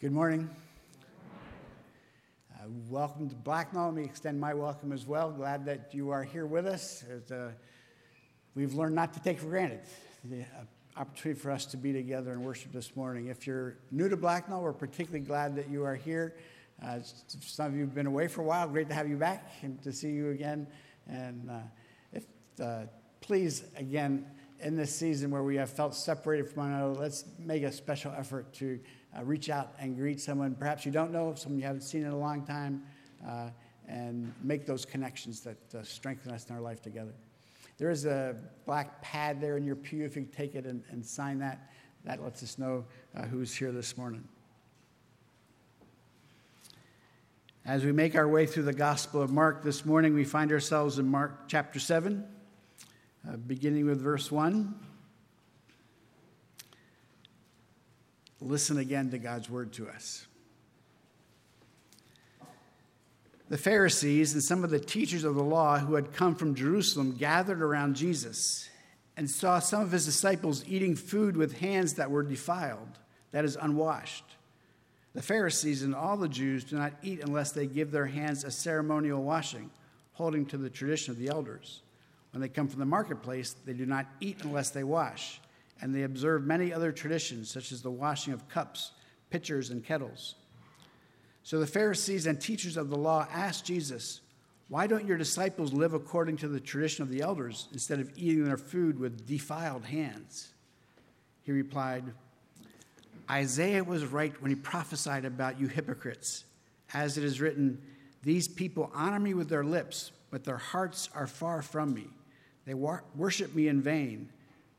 Good morning. Uh, welcome to Blacknall. Let me extend my welcome as well. Glad that you are here with us. Uh, we've learned not to take for granted the uh, opportunity for us to be together and worship this morning. If you're new to Blacknall, we're particularly glad that you are here. Uh, some of you have been away for a while. Great to have you back and to see you again. And uh, if uh, please, again, in this season where we have felt separated from one another, let's make a special effort to uh, reach out and greet someone perhaps you don't know, someone you haven't seen in a long time, uh, and make those connections that uh, strengthen us in our life together. There is a black pad there in your pew. If you take it and, and sign that, that lets us know uh, who's here this morning. As we make our way through the Gospel of Mark this morning, we find ourselves in Mark chapter 7, uh, beginning with verse 1. Listen again to God's word to us. The Pharisees and some of the teachers of the law who had come from Jerusalem gathered around Jesus and saw some of his disciples eating food with hands that were defiled, that is, unwashed. The Pharisees and all the Jews do not eat unless they give their hands a ceremonial washing, holding to the tradition of the elders. When they come from the marketplace, they do not eat unless they wash and they observed many other traditions, such as the washing of cups, pitchers, and kettles. So the Pharisees and teachers of the law asked Jesus, Why don't your disciples live according to the tradition of the elders instead of eating their food with defiled hands? He replied, Isaiah was right when he prophesied about you hypocrites. As it is written, These people honor me with their lips, but their hearts are far from me. They worship me in vain.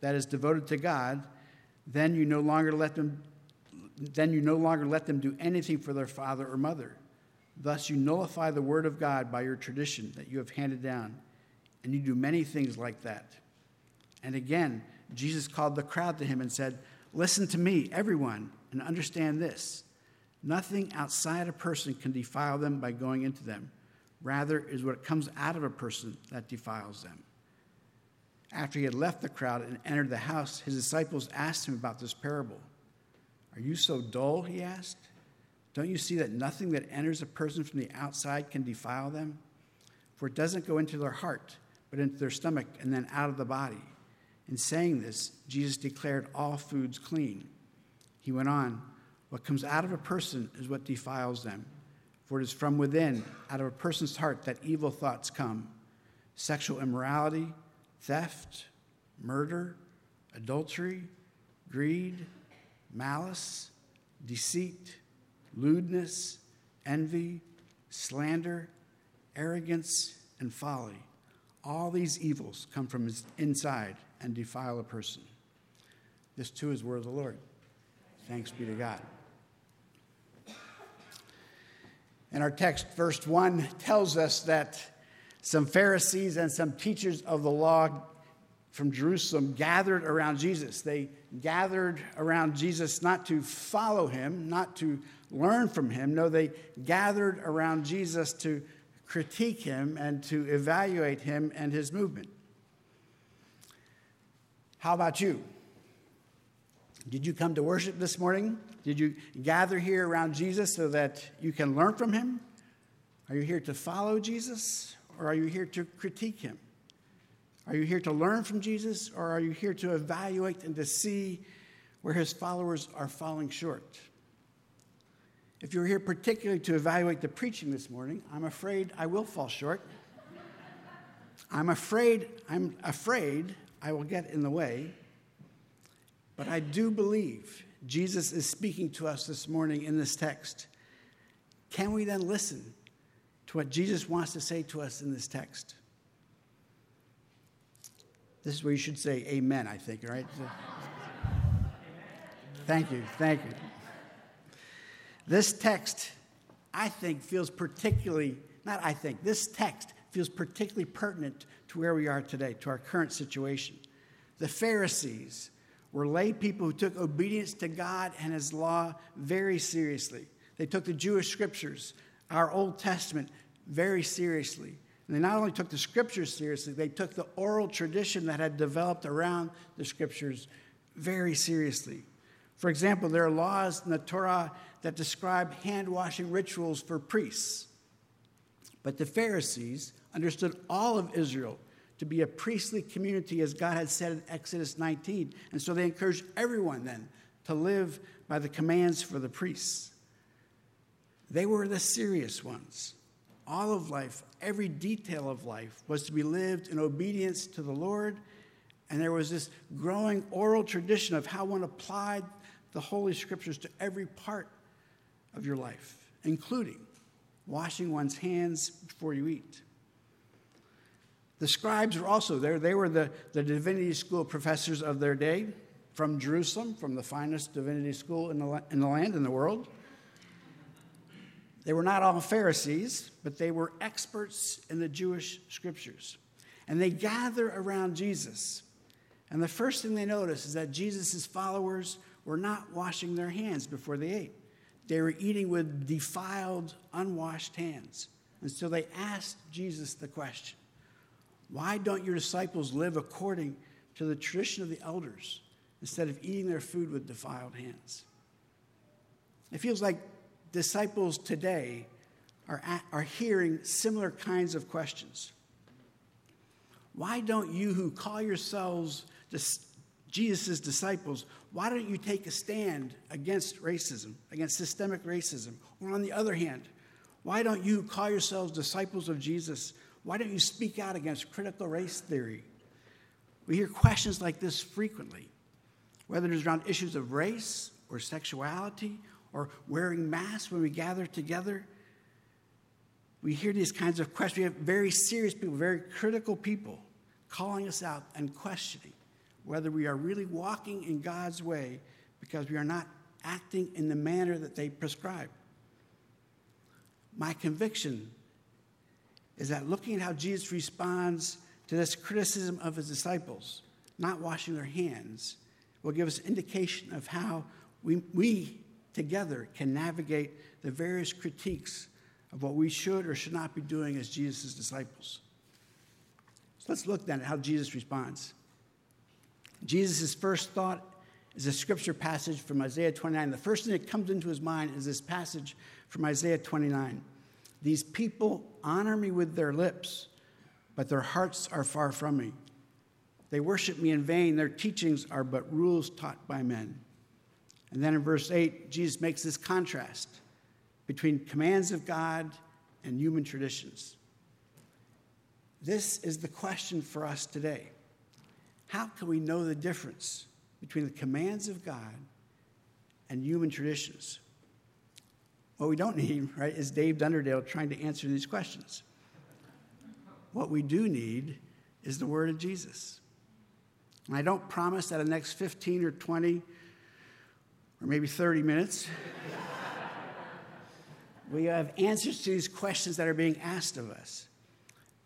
that is devoted to God, then you no longer let them then you no longer let them do anything for their father or mother. Thus you nullify the word of God by your tradition that you have handed down, and you do many things like that. And again, Jesus called the crowd to him and said, Listen to me, everyone, and understand this. Nothing outside a person can defile them by going into them. Rather, is what comes out of a person that defiles them. After he had left the crowd and entered the house, his disciples asked him about this parable. Are you so dull? He asked. Don't you see that nothing that enters a person from the outside can defile them? For it doesn't go into their heart, but into their stomach and then out of the body. In saying this, Jesus declared all foods clean. He went on, What comes out of a person is what defiles them. For it is from within, out of a person's heart, that evil thoughts come sexual immorality theft, murder, adultery, greed, malice, deceit, lewdness, envy, slander, arrogance, and folly. All these evils come from inside and defile a person. This too is word of the Lord. Thanks be to God. And our text, verse 1 tells us that some Pharisees and some teachers of the law from Jerusalem gathered around Jesus. They gathered around Jesus not to follow him, not to learn from him. No, they gathered around Jesus to critique him and to evaluate him and his movement. How about you? Did you come to worship this morning? Did you gather here around Jesus so that you can learn from him? Are you here to follow Jesus or are you here to critique him? Are you here to learn from Jesus, or are you here to evaluate and to see where his followers are falling short? If you're here particularly to evaluate the preaching this morning, I'm afraid I will fall short. I'm afraid, I'm afraid I will get in the way. But I do believe Jesus is speaking to us this morning in this text. Can we then listen to what Jesus wants to say to us in this text. This is where you should say amen, I think, right? thank you, thank you. This text I think, feels particularly, not I think, this text feels particularly pertinent to where we are today, to our current situation. The Pharisees were lay people who took obedience to God and His law very seriously. They took the Jewish scriptures, our Old Testament, very seriously. And they not only took the scriptures seriously, they took the oral tradition that had developed around the scriptures very seriously. For example, there are laws in the Torah that describe hand washing rituals for priests. But the Pharisees understood all of Israel to be a priestly community as God had said in Exodus 19. And so they encouraged everyone then to live by the commands for the priests. They were the serious ones. All of life, every detail of life, was to be lived in obedience to the Lord. And there was this growing oral tradition of how one applied the Holy Scriptures to every part of your life, including washing one's hands before you eat. The scribes were also there. They were the, the divinity school professors of their day from Jerusalem, from the finest divinity school in the, in the land, in the world. They were not all Pharisees, but they were experts in the Jewish scriptures. And they gather around Jesus. And the first thing they notice is that Jesus' followers were not washing their hands before they ate. They were eating with defiled, unwashed hands. And so they asked Jesus the question Why don't your disciples live according to the tradition of the elders instead of eating their food with defiled hands? It feels like disciples today are, are hearing similar kinds of questions. Why don't you, who call yourselves Jesus' disciples, why don't you take a stand against racism, against systemic racism? Or on the other hand, why don't you call yourselves disciples of Jesus? Why don't you speak out against critical race theory? We hear questions like this frequently, whether it's around issues of race or sexuality or wearing masks when we gather together. We hear these kinds of questions. We have very serious people, very critical people calling us out and questioning whether we are really walking in God's way because we are not acting in the manner that they prescribe. My conviction is that looking at how Jesus responds to this criticism of his disciples, not washing their hands, will give us indication of how we, we together can navigate the various critiques of what we should or should not be doing as Jesus' disciples. So let's look then at how Jesus responds. Jesus' first thought is a scripture passage from Isaiah 29. The first thing that comes into his mind is this passage from Isaiah 29. These people honor me with their lips, but their hearts are far from me. They worship me in vain. Their teachings are but rules taught by men. And then in verse 8, Jesus makes this contrast between commands of God and human traditions. This is the question for us today. How can we know the difference between the commands of God and human traditions? What we don't need, right, is Dave Dunderdale trying to answer these questions. What we do need is the word of Jesus. And I don't promise that in the next 15 or 20 or maybe 30 minutes, we have answers to these questions that are being asked of us.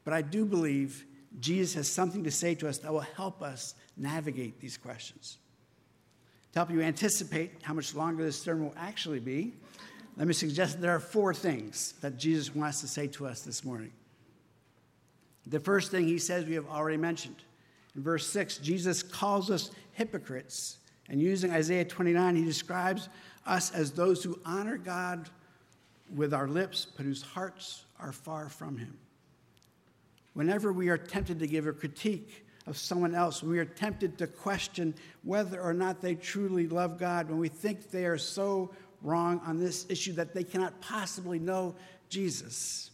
But I do believe Jesus has something to say to us that will help us navigate these questions. To help you anticipate how much longer this sermon will actually be, let me suggest that there are four things that Jesus wants to say to us this morning. The first thing he says we have already mentioned. In verse 6, Jesus calls us hypocrites and using Isaiah 29, he describes us as those who honor God with our lips, but whose hearts are far from him. Whenever we are tempted to give a critique of someone else, when we are tempted to question whether or not they truly love God, when we think they are so wrong on this issue that they cannot possibly know Jesus,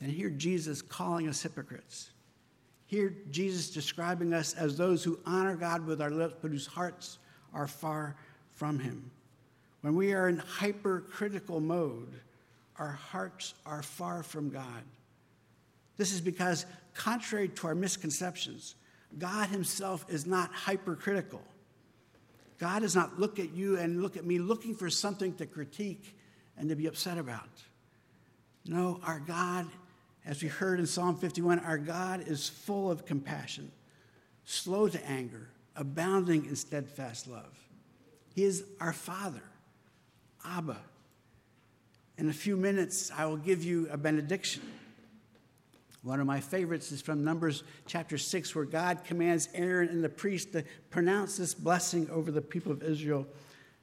then hear Jesus calling us hypocrites. Here, Jesus describing us as those who honor God with our lips, but whose hearts are far from Him. When we are in hypercritical mode, our hearts are far from God. This is because, contrary to our misconceptions, God Himself is not hypercritical. God does not look at you and look at me looking for something to critique and to be upset about. No, our God, as we heard in Psalm 51, our God is full of compassion, slow to anger, abounding in steadfast love. He is our Father, Abba. In a few minutes, I will give you a benediction. One of my favorites is from Numbers chapter 6, where God commands Aaron and the priest to pronounce this blessing over the people of Israel.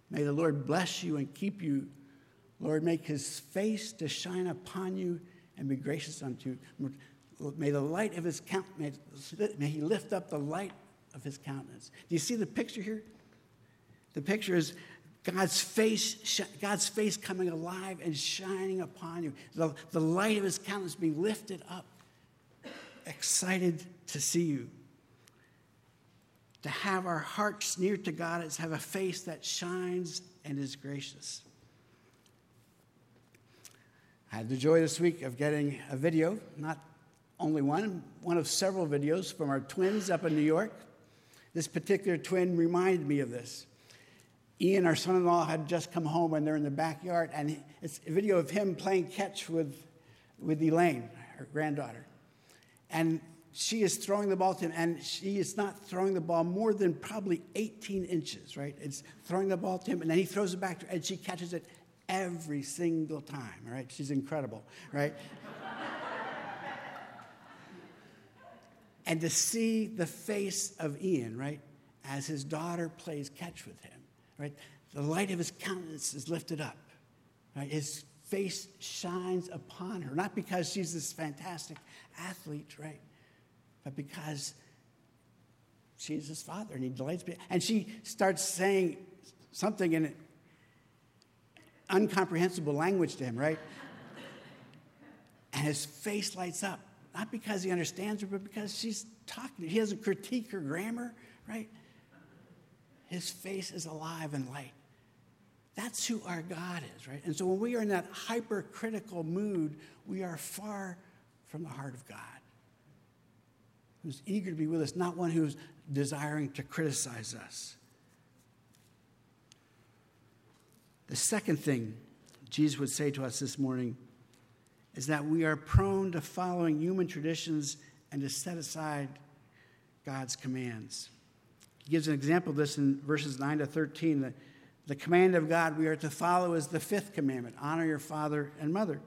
May the Lord bless you and keep you. Lord, make his face to shine upon you and be gracious unto you. May the light of his countenance, may he lift up the light of his countenance. Do you see the picture here? The picture is God's face, God's face coming alive and shining upon you. The, the light of his countenance being lifted up excited to see you. To have our hearts near to God is have a face that shines and is gracious. I had the joy this week of getting a video, not only one, one of several videos from our twins up in New York. This particular twin reminded me of this. Ian, our son in law, had just come home and they're in the backyard, and it's a video of him playing catch with, with Elaine, her granddaughter and she is throwing the ball to him, and she is not throwing the ball more than probably 18 inches, right? It's throwing the ball to him, and then he throws it back to her, and she catches it every single time, right? She's incredible, right? and to see the face of Ian, right, as his daughter plays catch with him, right? The light of his countenance is lifted up, right? His face shines upon her, not because she's this fantastic athlete, right? But because she's his father and he delights me. And she starts saying something in incomprehensible language to him, right? and his face lights up, not because he understands her, but because she's talking. He doesn't critique her grammar, right? His face is alive and light. That's who our God is, right? And so when we are in that hypercritical mood, we are far from the heart of God, who's eager to be with us, not one who's desiring to criticize us. The second thing Jesus would say to us this morning is that we are prone to following human traditions and to set aside God's commands. He gives an example of this in verses 9 to 13. The, the command of God we are to follow is the fifth commandment honor your father and mother.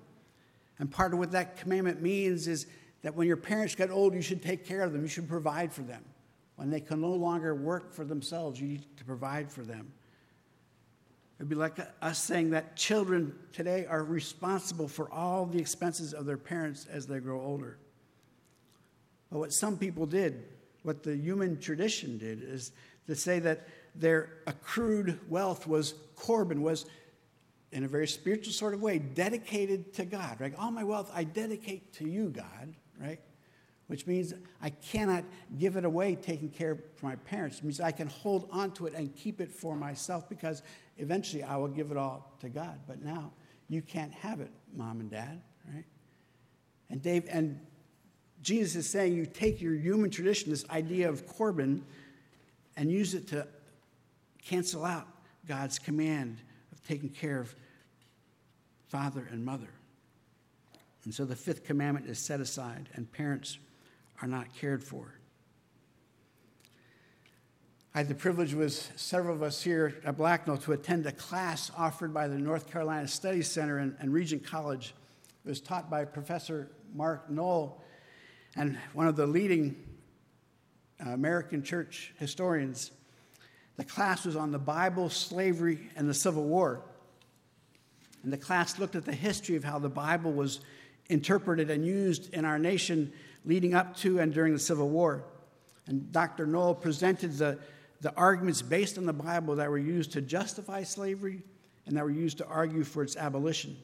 And part of what that commandment means is that when your parents get old, you should take care of them, you should provide for them. When they can no longer work for themselves, you need to provide for them. It'd be like us saying that children today are responsible for all the expenses of their parents as they grow older. But what some people did, what the human tradition did, is to say that their accrued wealth was Corban, was in a very spiritual sort of way, dedicated to God, right? All my wealth I dedicate to you, God, right? Which means I cannot give it away taking care for my parents. It means I can hold on to it and keep it for myself because eventually I will give it all to God. But now you can't have it, mom and dad, right? And Dave and Jesus is saying you take your human tradition, this idea of Corban, and use it to cancel out God's command of taking care of father and mother. And so the fifth commandment is set aside, and parents are not cared for. I had the privilege with several of us here at Blacknall to attend a class offered by the North Carolina Studies Center and, and Regent College. It was taught by Professor Mark Noll, and one of the leading uh, American church historians. The class was on the Bible, slavery, and the Civil War. And the class looked at the history of how the Bible was interpreted and used in our nation leading up to and during the Civil War. And Dr. Noll presented the, the arguments based on the Bible that were used to justify slavery and that were used to argue for its abolition.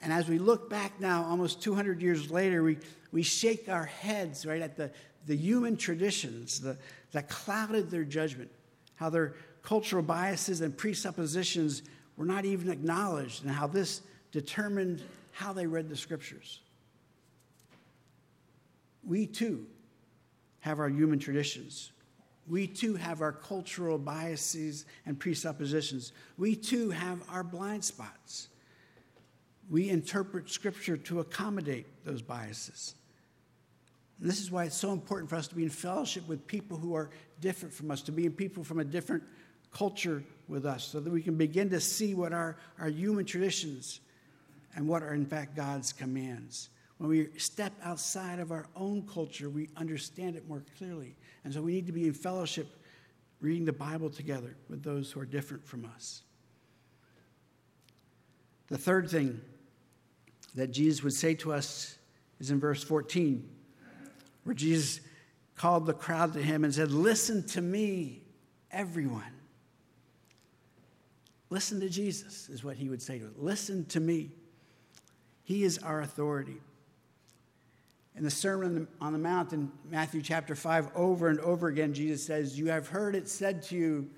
And as we look back now, almost 200 years later, we, we shake our heads, right, at the, the human traditions the, that clouded their judgment, how their cultural biases and presuppositions were not even acknowledged, and how this determined how they read the scriptures. We too have our human traditions. We too have our cultural biases and presuppositions. We too have our blind spots. We interpret Scripture to accommodate those biases. And this is why it's so important for us to be in fellowship with people who are different from us, to be in people from a different culture with us, so that we can begin to see what are our human traditions and what are, in fact, God's commands. When we step outside of our own culture, we understand it more clearly. And so we need to be in fellowship, reading the Bible together with those who are different from us. The third thing that Jesus would say to us is in verse 14 where Jesus called the crowd to him and said, Listen to me, everyone. Listen to Jesus, is what he would say to us. Listen to me. He is our authority. In the Sermon on the Mount in Matthew chapter 5, over and over again, Jesus says, You have heard it said to you,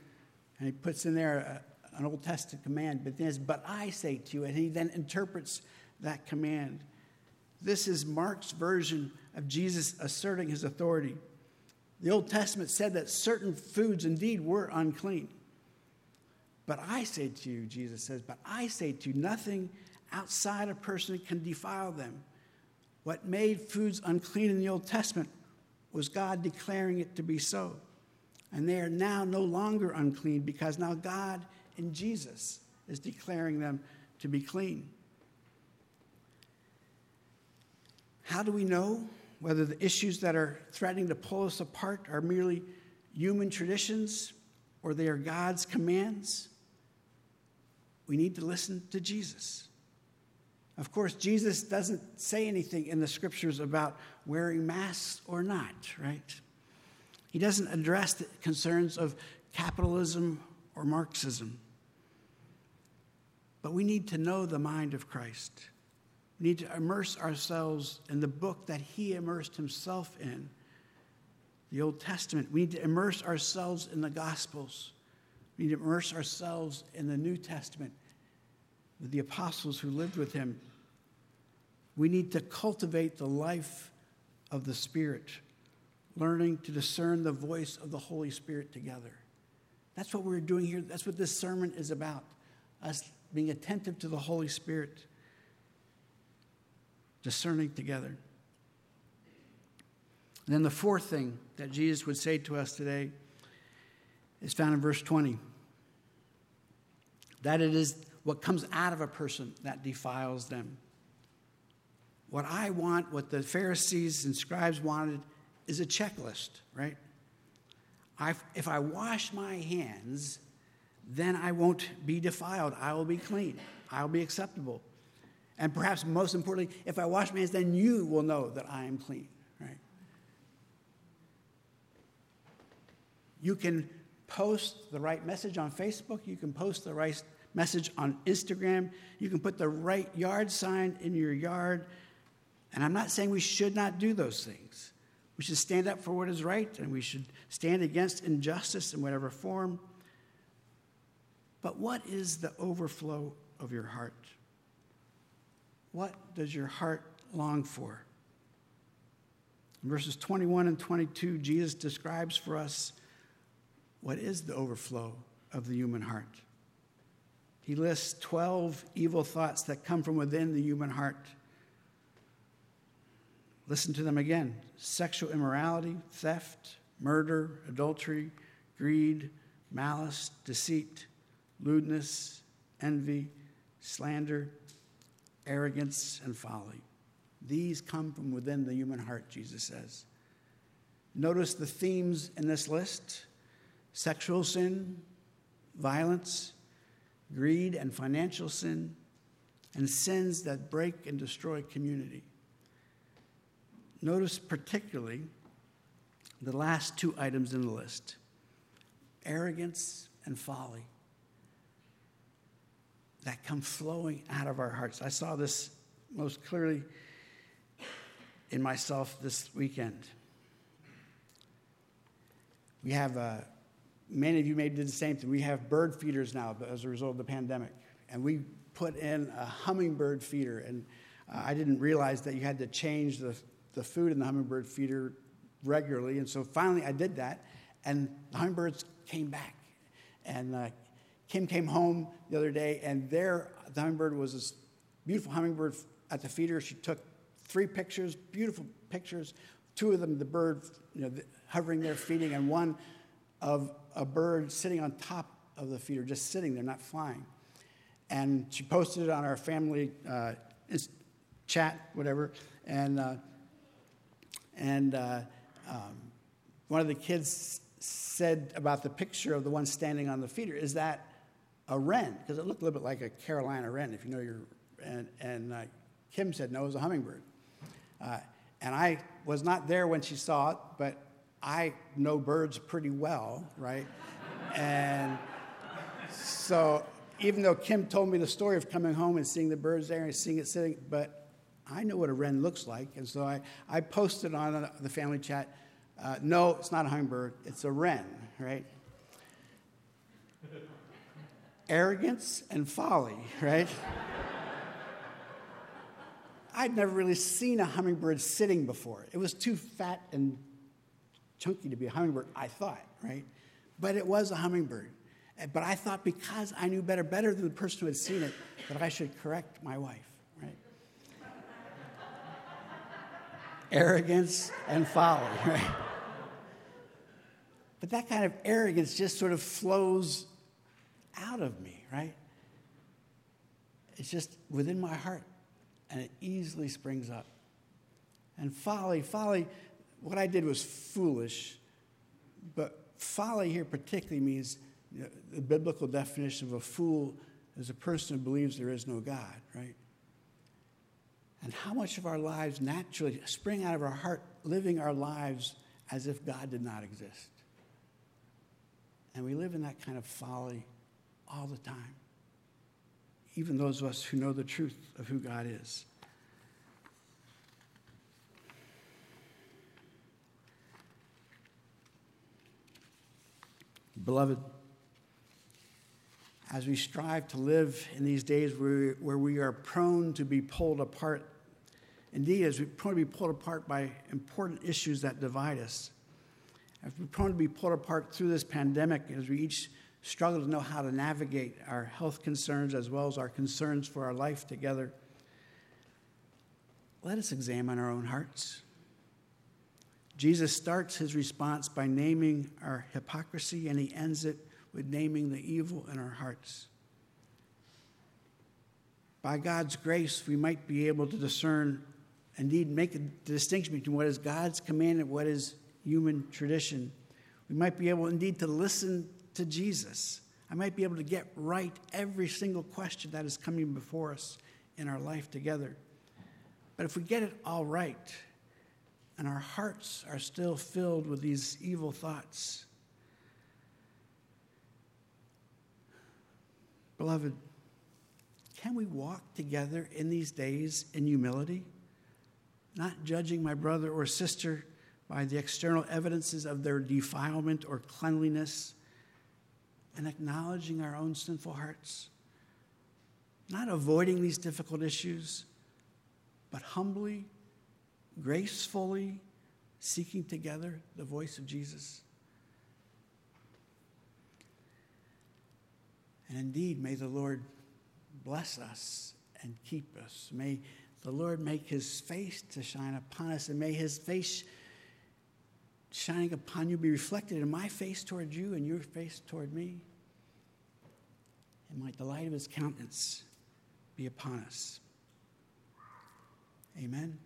and he puts in there a, an Old Testament command, but then But I say to you, and he then interprets that command. This is Mark's version of Jesus asserting his authority. The Old Testament said that certain foods indeed were unclean. But I say to you, Jesus says, but I say to you, nothing outside a person can defile them. What made foods unclean in the Old Testament was God declaring it to be so. And they are now no longer unclean because now God in Jesus is declaring them to be clean. How do we know whether the issues that are threatening to pull us apart are merely human traditions or they are God's commands? We need to listen to Jesus. Of course, Jesus doesn't say anything in the scriptures about wearing masks or not, right? He doesn't address the concerns of capitalism or Marxism. But we need to know the mind of Christ. We need to immerse ourselves in the book that he immersed himself in, the Old Testament. We need to immerse ourselves in the Gospels. We need to immerse ourselves in the New Testament with the apostles who lived with him. We need to cultivate the life of the Spirit, learning to discern the voice of the Holy Spirit together. That's what we're doing here. That's what this sermon is about us being attentive to the Holy Spirit discerning together. And then the fourth thing that Jesus would say to us today is found in verse 20 that it is what comes out of a person that defiles them. What I want, what the Pharisees and scribes wanted, is a checklist, right? I, if I wash my hands, then I won't be defiled. I will be clean. I will be acceptable. And perhaps most importantly, if I wash my hands, then you will know that I am clean, right? You can post the right message on Facebook. You can post the right message on Instagram. You can put the right yard sign in your yard. And I'm not saying we should not do those things. We should stand up for what is right and we should stand against injustice in whatever form. But what is the overflow of your heart? What does your heart long for? In verses 21 and 22, Jesus describes for us what is the overflow of the human heart. He lists 12 evil thoughts that come from within the human heart. Listen to them again sexual immorality, theft, murder, adultery, greed, malice, deceit, lewdness, envy, slander arrogance, and folly. These come from within the human heart, Jesus says. Notice the themes in this list sexual sin, violence, greed and financial sin, and sins that break and destroy community. Notice particularly the last two items in the list arrogance and folly that come flowing out of our hearts. I saw this most clearly in myself this weekend. We have, uh, many of you may did the same thing. We have bird feeders now as a result of the pandemic. And we put in a hummingbird feeder. And uh, I didn't realize that you had to change the, the food in the hummingbird feeder regularly. And so finally I did that. And the hummingbirds came back. And uh, Kim came home the other day, and there, the hummingbird was this beautiful hummingbird at the feeder. She took three pictures, beautiful pictures. Two of them, the bird you know, hovering there feeding, and one of a bird sitting on top of the feeder, just sitting there, not flying. And she posted it on our family uh, chat, whatever. And, uh, and uh, um, one of the kids said about the picture of the one standing on the feeder, is that a wren? Because it looked a little bit like a Carolina wren, if you know your. And, and uh, Kim said, no, it was a hummingbird. Uh, and I was not there when she saw it, but I know birds pretty well, right? and so even though Kim told me the story of coming home and seeing the birds there and seeing it sitting, but I know what a wren looks like. And so I, I posted on the family chat uh, no, it's not a hummingbird, it's a wren, right? Arrogance and folly, right? I'd never really seen a hummingbird sitting before. It was too fat and chunky to be a hummingbird, I thought, right? But it was a hummingbird. But I thought because I knew better, better than the person who had seen it, that I should correct my wife, right? Arrogance and folly, right? But that kind of arrogance just sort of flows out of me, right? It's just within my heart, and it easily springs up. And folly, folly, what I did was foolish, but folly here particularly means the biblical definition of a fool is a person who believes there is no God, right? And how much of our lives naturally spring out of our heart, living our lives as if God did not exist? And we live in that kind of folly all the time, even those of us who know the truth of who God is. Beloved, as we strive to live in these days where, where we are prone to be pulled apart, indeed, as we're prone to be pulled apart by important issues that divide us, as we're prone to be pulled apart through this pandemic, as we each struggle to know how to navigate our health concerns as well as our concerns for our life together, let us examine our own hearts. Jesus starts his response by naming our hypocrisy, and he ends it with naming the evil in our hearts. By God's grace, we might be able to discern, indeed, make a distinction between what is God's command and what is human tradition. We might be able, indeed, to listen to Jesus. I might be able to get right every single question that is coming before us in our life together. But if we get it all right, and our hearts are still filled with these evil thoughts, beloved, can we walk together in these days in humility? Not judging my brother or sister by the external evidences of their defilement or cleanliness and acknowledging our own sinful hearts. Not avoiding these difficult issues, but humbly, gracefully seeking together the voice of Jesus. And indeed, may the Lord bless us and keep us. May the Lord make his face to shine upon us, and may his face shining upon you be reflected in my face toward you and your face toward me. And might the light of his countenance be upon us. Amen. Amen.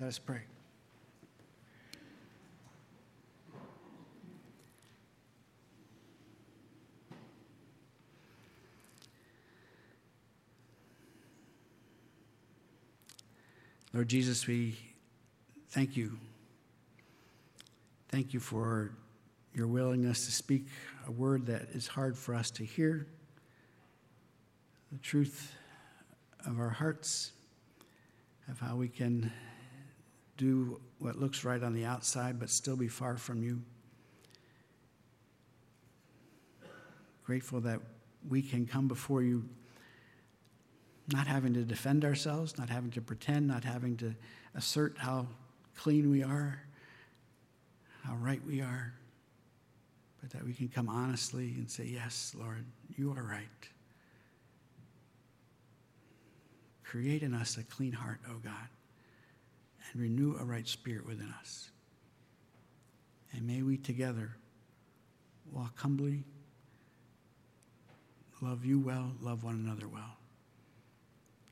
Let us pray. Lord Jesus, we thank you Thank you for your willingness to speak a word that is hard for us to hear, the truth of our hearts, of how we can do what looks right on the outside but still be far from you. Grateful that we can come before you not having to defend ourselves, not having to pretend, not having to assert how clean we are how right we are, but that we can come honestly and say, Yes, Lord, you are right. Create in us a clean heart, O God, and renew a right spirit within us. And may we together walk humbly, love you well, love one another well.